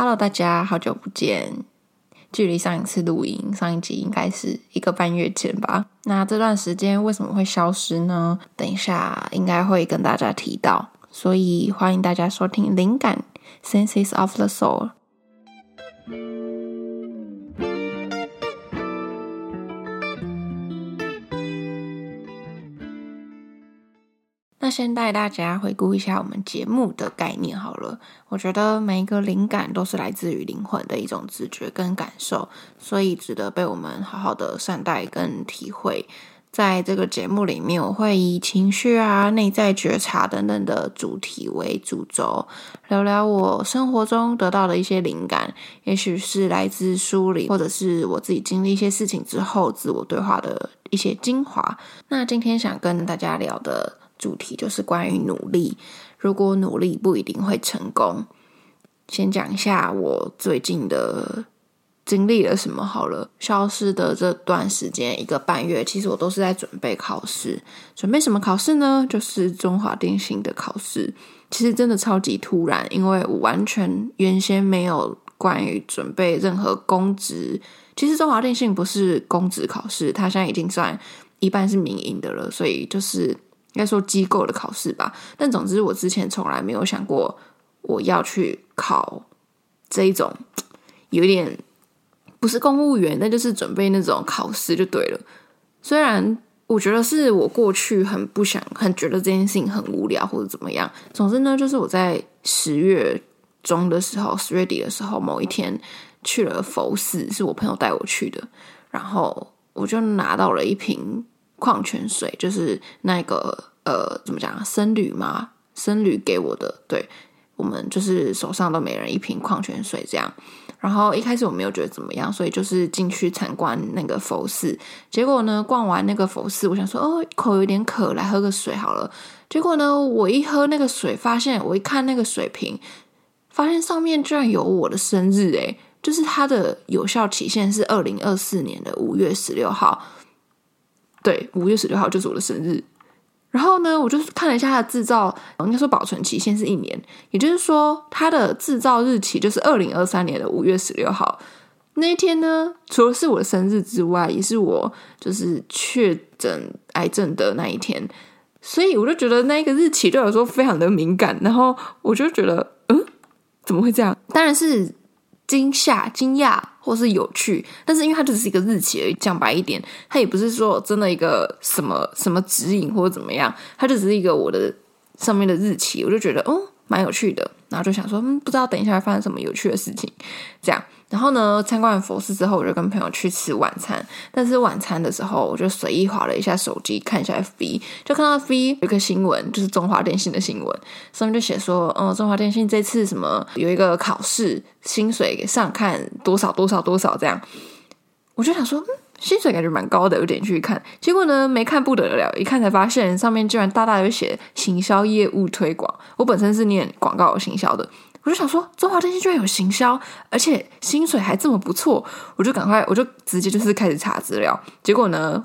Hello，大家好久不见。距离上一次录音，上一集应该是一个半月前吧。那这段时间为什么会消失呢？等一下应该会跟大家提到，所以欢迎大家收听《灵感 Senses of the Soul》。先带大家回顾一下我们节目的概念好了。我觉得每一个灵感都是来自于灵魂的一种直觉跟感受，所以值得被我们好好的善待跟体会。在这个节目里面，我会以情绪啊、内在觉察等等的主题为主轴，聊聊我生活中得到的一些灵感，也许是来自书里，或者是我自己经历一些事情之后自我对话的一些精华。那今天想跟大家聊的。主题就是关于努力。如果努力不一定会成功，先讲一下我最近的经历了什么好了。消失的这段时间一个半月，其实我都是在准备考试。准备什么考试呢？就是中华电信的考试。其实真的超级突然，因为我完全原先没有关于准备任何公职。其实中华电信不是公职考试，它现在已经算一半是民营的了，所以就是。应该说机构的考试吧，但总之我之前从来没有想过我要去考这一种有点不是公务员，那就是准备那种考试就对了。虽然我觉得是我过去很不想、很觉得这件事情很无聊或者怎么样。总之呢，就是我在十月中的时候、十月底的时候，某一天去了佛寺，是我朋友带我去的，然后我就拿到了一瓶。矿泉水就是那个呃，怎么讲？僧侣吗？僧侣给我的。对我们就是手上都每人一瓶矿泉水这样。然后一开始我没有觉得怎么样，所以就是进去参观那个佛寺。结果呢，逛完那个佛寺，我想说哦，口有点渴，来喝个水好了。结果呢，我一喝那个水，发现我一看那个水瓶，发现上面居然有我的生日诶，就是它的有效期限是二零二四年的五月十六号。对，五月十六号就是我的生日。然后呢，我就看了一下它的制造，应该说保存期限是一年，也就是说它的制造日期就是二零二三年的五月十六号那一天呢。除了是我的生日之外，也是我就是确诊癌症的那一天。所以我就觉得那个日期对我来说非常的敏感。然后我就觉得，嗯，怎么会这样？当然是。惊吓、惊讶或是有趣，但是因为它只是一个日期而已。讲白一点，它也不是说真的一个什么什么指引或者怎么样，它就只是一个我的上面的日期，我就觉得哦，蛮有趣的。然后就想说，嗯，不知道等一下会发生什么有趣的事情，这样。然后呢，参观完佛寺之后，我就跟朋友去吃晚餐。但是晚餐的时候，我就随意划了一下手机，看一下 FB，就看到 FB 有个新闻，就是中华电信的新闻，上面就写说，嗯，中华电信这次什么有一个考试，薪水上看多少多少多少这样。我就想说，嗯，薪水感觉蛮高的，有点去看。结果呢，没看不得了，一看才发现上面居然大大有写行销业务推广。我本身是念广告行销的。我就想说，中华电信居然有行销，而且薪水还这么不错，我就赶快，我就直接就是开始查资料。结果呢，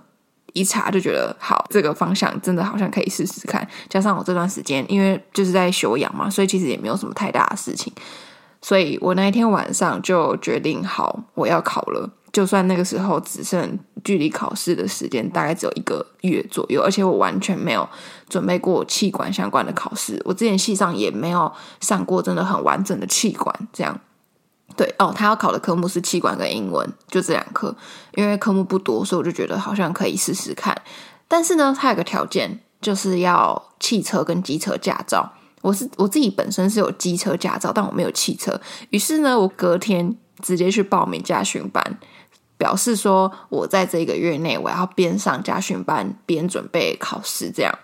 一查就觉得好，这个方向真的好像可以试试看。加上我这段时间因为就是在休养嘛，所以其实也没有什么太大的事情，所以我那一天晚上就决定好，我要考了。就算那个时候只剩距离考试的时间大概只有一个月左右，而且我完全没有准备过气管相关的考试，我之前系上也没有上过真的很完整的气管。这样，对哦，他要考的科目是气管跟英文，就这两科，因为科目不多，所以我就觉得好像可以试试看。但是呢，他有个条件，就是要汽车跟机车驾照。我是我自己本身是有机车驾照，但我没有汽车，于是呢，我隔天直接去报名驾训班。表示说，我在这一个月内，我要边上家训班边准备考试，这样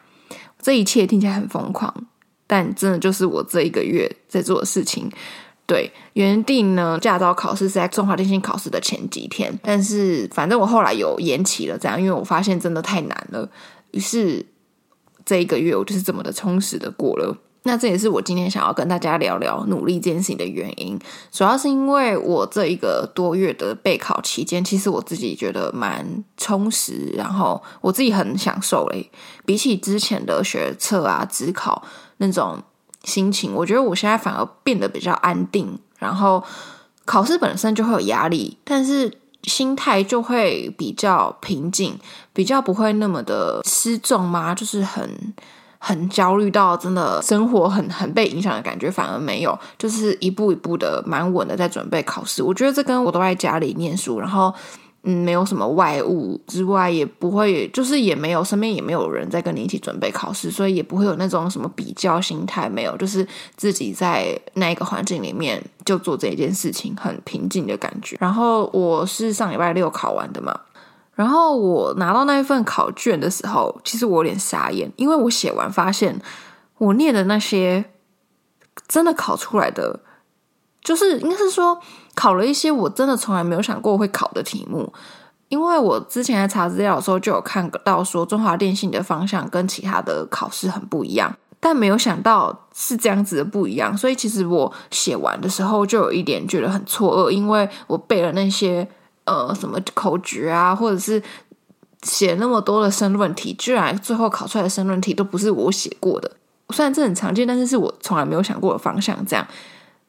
这一切听起来很疯狂，但真的就是我这一个月在做的事情。对，原定呢，驾照考试是在中华电信考试的前几天，但是反正我后来有延期了，这样，因为我发现真的太难了，于是这一个月我就是这么的充实的过了。那这也是我今天想要跟大家聊聊努力践行的原因，主要是因为我这一个多月的备考期间，其实我自己觉得蛮充实，然后我自己很享受嘞。比起之前的学测啊、职考那种心情，我觉得我现在反而变得比较安定，然后考试本身就会有压力，但是心态就会比较平静，比较不会那么的失重吗？就是很很焦虑到真的生活很很被影响的感觉，反而没有，就是一步一步的蛮稳的在准备考试。我觉得这跟我都在家里念书，然后。嗯，没有什么外物之外，也不会，就是也没有身边也没有人在跟你一起准备考试，所以也不会有那种什么比较心态，没有，就是自己在那一个环境里面就做这件事情，很平静的感觉。然后我是上礼拜六考完的嘛，然后我拿到那一份考卷的时候，其实我有点傻眼，因为我写完发现我念的那些真的考出来的，就是应该是说。考了一些我真的从来没有想过会考的题目，因为我之前在查资料的时候就有看到说中华电信的方向跟其他的考试很不一样，但没有想到是这样子的不一样，所以其实我写完的时候就有一点觉得很错愕，因为我背了那些呃什么口诀啊，或者是写那么多的申论题，居然最后考出来的申论题都不是我写过的，虽然这很常见，但是是我从来没有想过的方向，这样，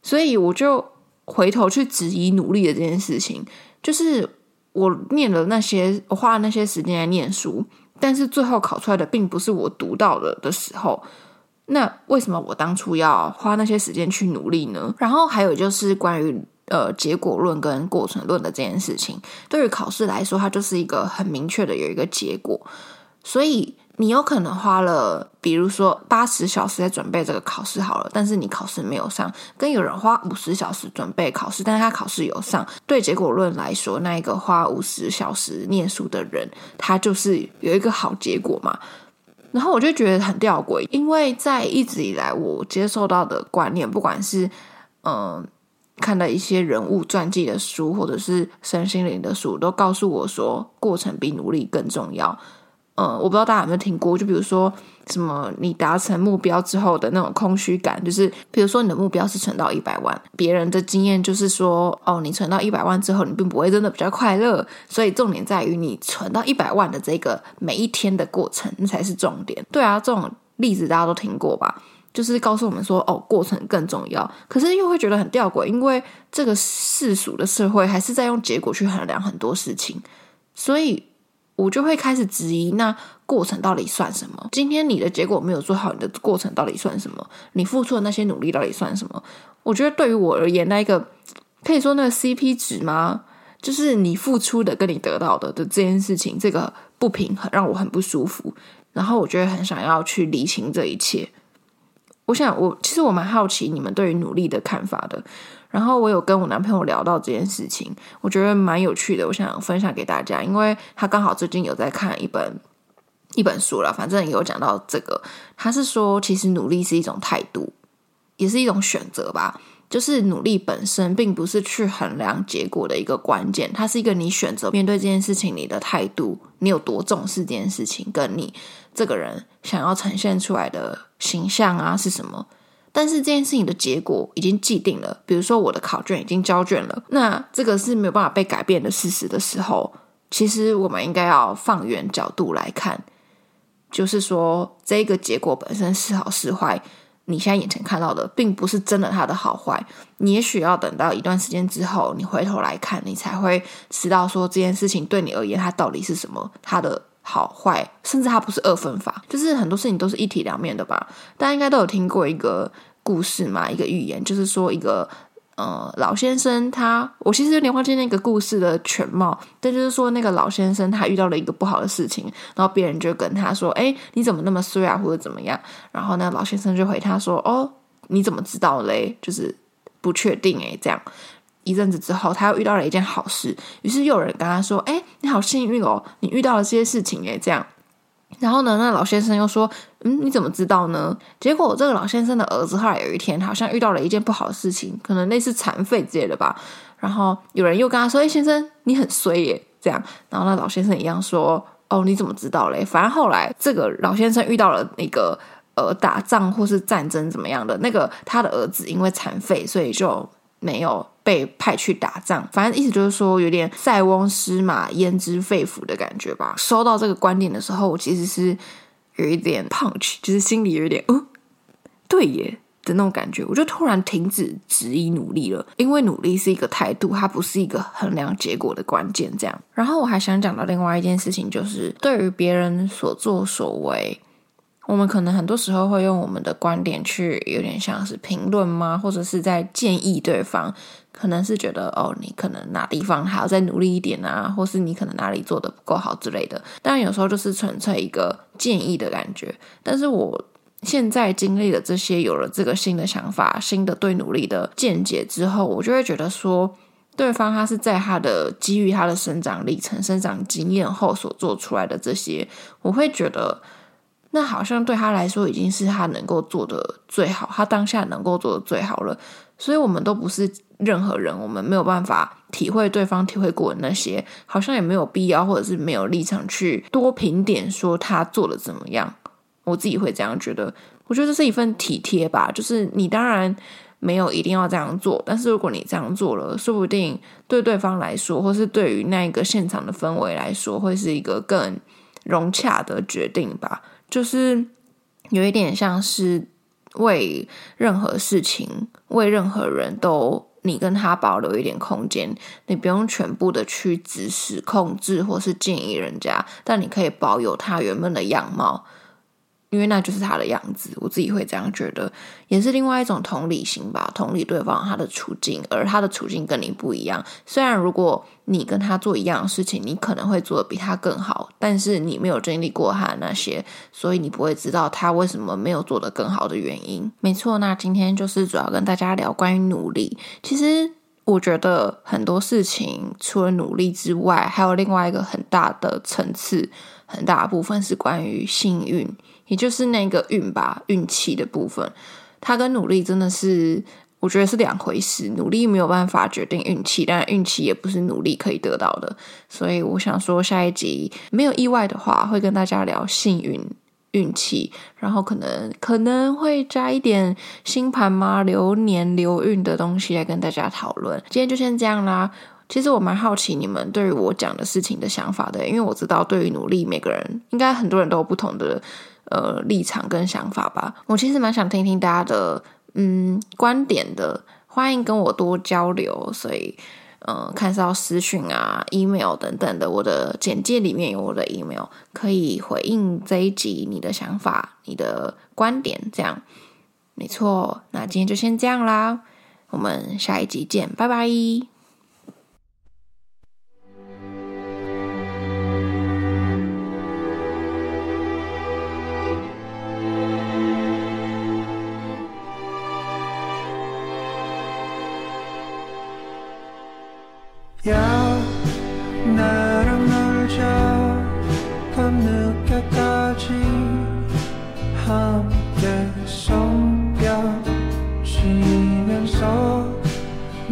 所以我就。回头去质疑努力的这件事情，就是我念了那些，我花了那些时间来念书，但是最后考出来的并不是我读到的的时候，那为什么我当初要花那些时间去努力呢？然后还有就是关于呃结果论跟过程论的这件事情，对于考试来说，它就是一个很明确的有一个结果，所以。你有可能花了，比如说八十小时在准备这个考试好了，但是你考试没有上；跟有人花五十小时准备考试，但是他考试有上。对结果论来说，那一个花五十小时念书的人，他就是有一个好结果嘛。然后我就觉得很吊诡，因为在一直以来我接受到的观念，不管是嗯看到一些人物传记的书，或者是身心灵的书，都告诉我说，过程比努力更重要。嗯，我不知道大家有没有听过，就比如说什么，你达成目标之后的那种空虚感，就是比如说你的目标是存到一百万，别人的经验就是说，哦，你存到一百万之后，你并不会真的比较快乐，所以重点在于你存到一百万的这个每一天的过程才是重点。对啊，这种例子大家都听过吧？就是告诉我们说，哦，过程更重要，可是又会觉得很吊诡，因为这个世俗的社会还是在用结果去衡量很多事情，所以。我就会开始质疑，那过程到底算什么？今天你的结果没有做好，你的过程到底算什么？你付出的那些努力到底算什么？我觉得对于我而言，那一个可以说那个 CP 值吗？就是你付出的跟你得到的的这件事情，这个不平衡让我很不舒服。然后我觉得很想要去理清这一切。我想，我其实我蛮好奇你们对于努力的看法的。然后我有跟我男朋友聊到这件事情，我觉得蛮有趣的，我想分享给大家，因为他刚好最近有在看一本一本书了，反正有讲到这个，他是说其实努力是一种态度，也是一种选择吧，就是努力本身并不是去衡量结果的一个关键，它是一个你选择面对这件事情你的态度，你有多重视这件事情，跟你这个人想要呈现出来的形象啊是什么。但是这件事情的结果已经既定了，比如说我的考卷已经交卷了，那这个是没有办法被改变的事实的时候，其实我们应该要放远角度来看，就是说这个结果本身是好是坏，你现在眼前看到的并不是真的它的好坏，你也许要等到一段时间之后，你回头来看，你才会知道说这件事情对你而言它到底是什么，它的。好坏，甚至它不是二分法，就是很多事情都是一体两面的吧。大家应该都有听过一个故事嘛，一个寓言，就是说一个呃老先生，他我其实有点忘记那个故事的全貌，但就是说那个老先生他遇到了一个不好的事情，然后别人就跟他说：“哎，你怎么那么衰啊，或者怎么样？”然后那老先生就回他说：“哦，你怎么知道嘞？就是不确定诶，这样。”一阵子之后，他又遇到了一件好事，于是又有人跟他说：“哎，你好幸运哦，你遇到了这些事情诶。这样，然后呢，那老先生又说：“嗯，你怎么知道呢？”结果这个老先生的儿子后来有一天好像遇到了一件不好的事情，可能类似残废之类的吧。然后有人又跟他说：“哎，先生，你很衰耶。”这样，然后那老先生一样说：“哦，你怎么知道嘞？”反正后来这个老先生遇到了那个呃打仗或是战争怎么样的那个他的儿子因为残废，所以就。没有被派去打仗，反正意思就是说有点塞翁失马焉知肺腑的感觉吧。收到这个观点的时候，我其实是有一点 punch，就是心里有一点，哦，对耶，的那种感觉，我就突然停止质疑努力了，因为努力是一个态度，它不是一个衡量结果的关键。这样，然后我还想讲到另外一件事情，就是对于别人所作所为，我们可能很多时候会用我们的观点去有点像是评论吗，或者是在建议对方，可能是觉得哦，你可能哪地方还要再努力一点啊，或是你可能哪里做的不够好之类的。当然，有时候就是纯粹一个建议的感觉，但是我。现在经历了这些，有了这个新的想法、新的对努力的见解之后，我就会觉得说，对方他是在他的基于他的生长历程、生长经验后所做出来的这些，我会觉得那好像对他来说已经是他能够做的最好，他当下能够做的最好了。所以，我们都不是任何人，我们没有办法体会对方体会过的那些，好像也没有必要，或者是没有立场去多评点说他做的怎么样。我自己会这样觉得，我觉得这是一份体贴吧。就是你当然没有一定要这样做，但是如果你这样做了，说不定对对方来说，或是对于那一个现场的氛围来说，会是一个更融洽的决定吧。就是有一点像是为任何事情、为任何人都，你跟他保留一点空间，你不用全部的去指使、控制或是建议人家，但你可以保有他原本的样貌。因为那就是他的样子，我自己会这样觉得，也是另外一种同理心吧，同理对方他的处境，而他的处境跟你不一样。虽然如果你跟他做一样的事情，你可能会做的比他更好，但是你没有经历过他那些，所以你不会知道他为什么没有做得更好的原因。没错，那今天就是主要跟大家聊关于努力。其实我觉得很多事情除了努力之外，还有另外一个很大的层次，很大部分是关于幸运。也就是那个运吧，运气的部分，它跟努力真的是，我觉得是两回事。努力没有办法决定运气，但运气也不是努力可以得到的。所以我想说，下一集没有意外的话，会跟大家聊幸运、运气，然后可能可能会加一点星盘嘛、流年、流运的东西来跟大家讨论。今天就先这样啦。其实我蛮好奇你们对于我讲的事情的想法的，因为我知道对于努力，每个人应该很多人都有不同的。呃，立场跟想法吧，我其实蛮想听听大家的嗯观点的，欢迎跟我多交流。所以，嗯，看到私讯啊、email 等等的，我的简介里面有我的 email，可以回应这一集你的想法、你的观点。这样，没错。那今天就先这样啦，我们下一集见，拜拜。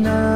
now.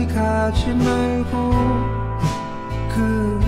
어디 가지 말고 그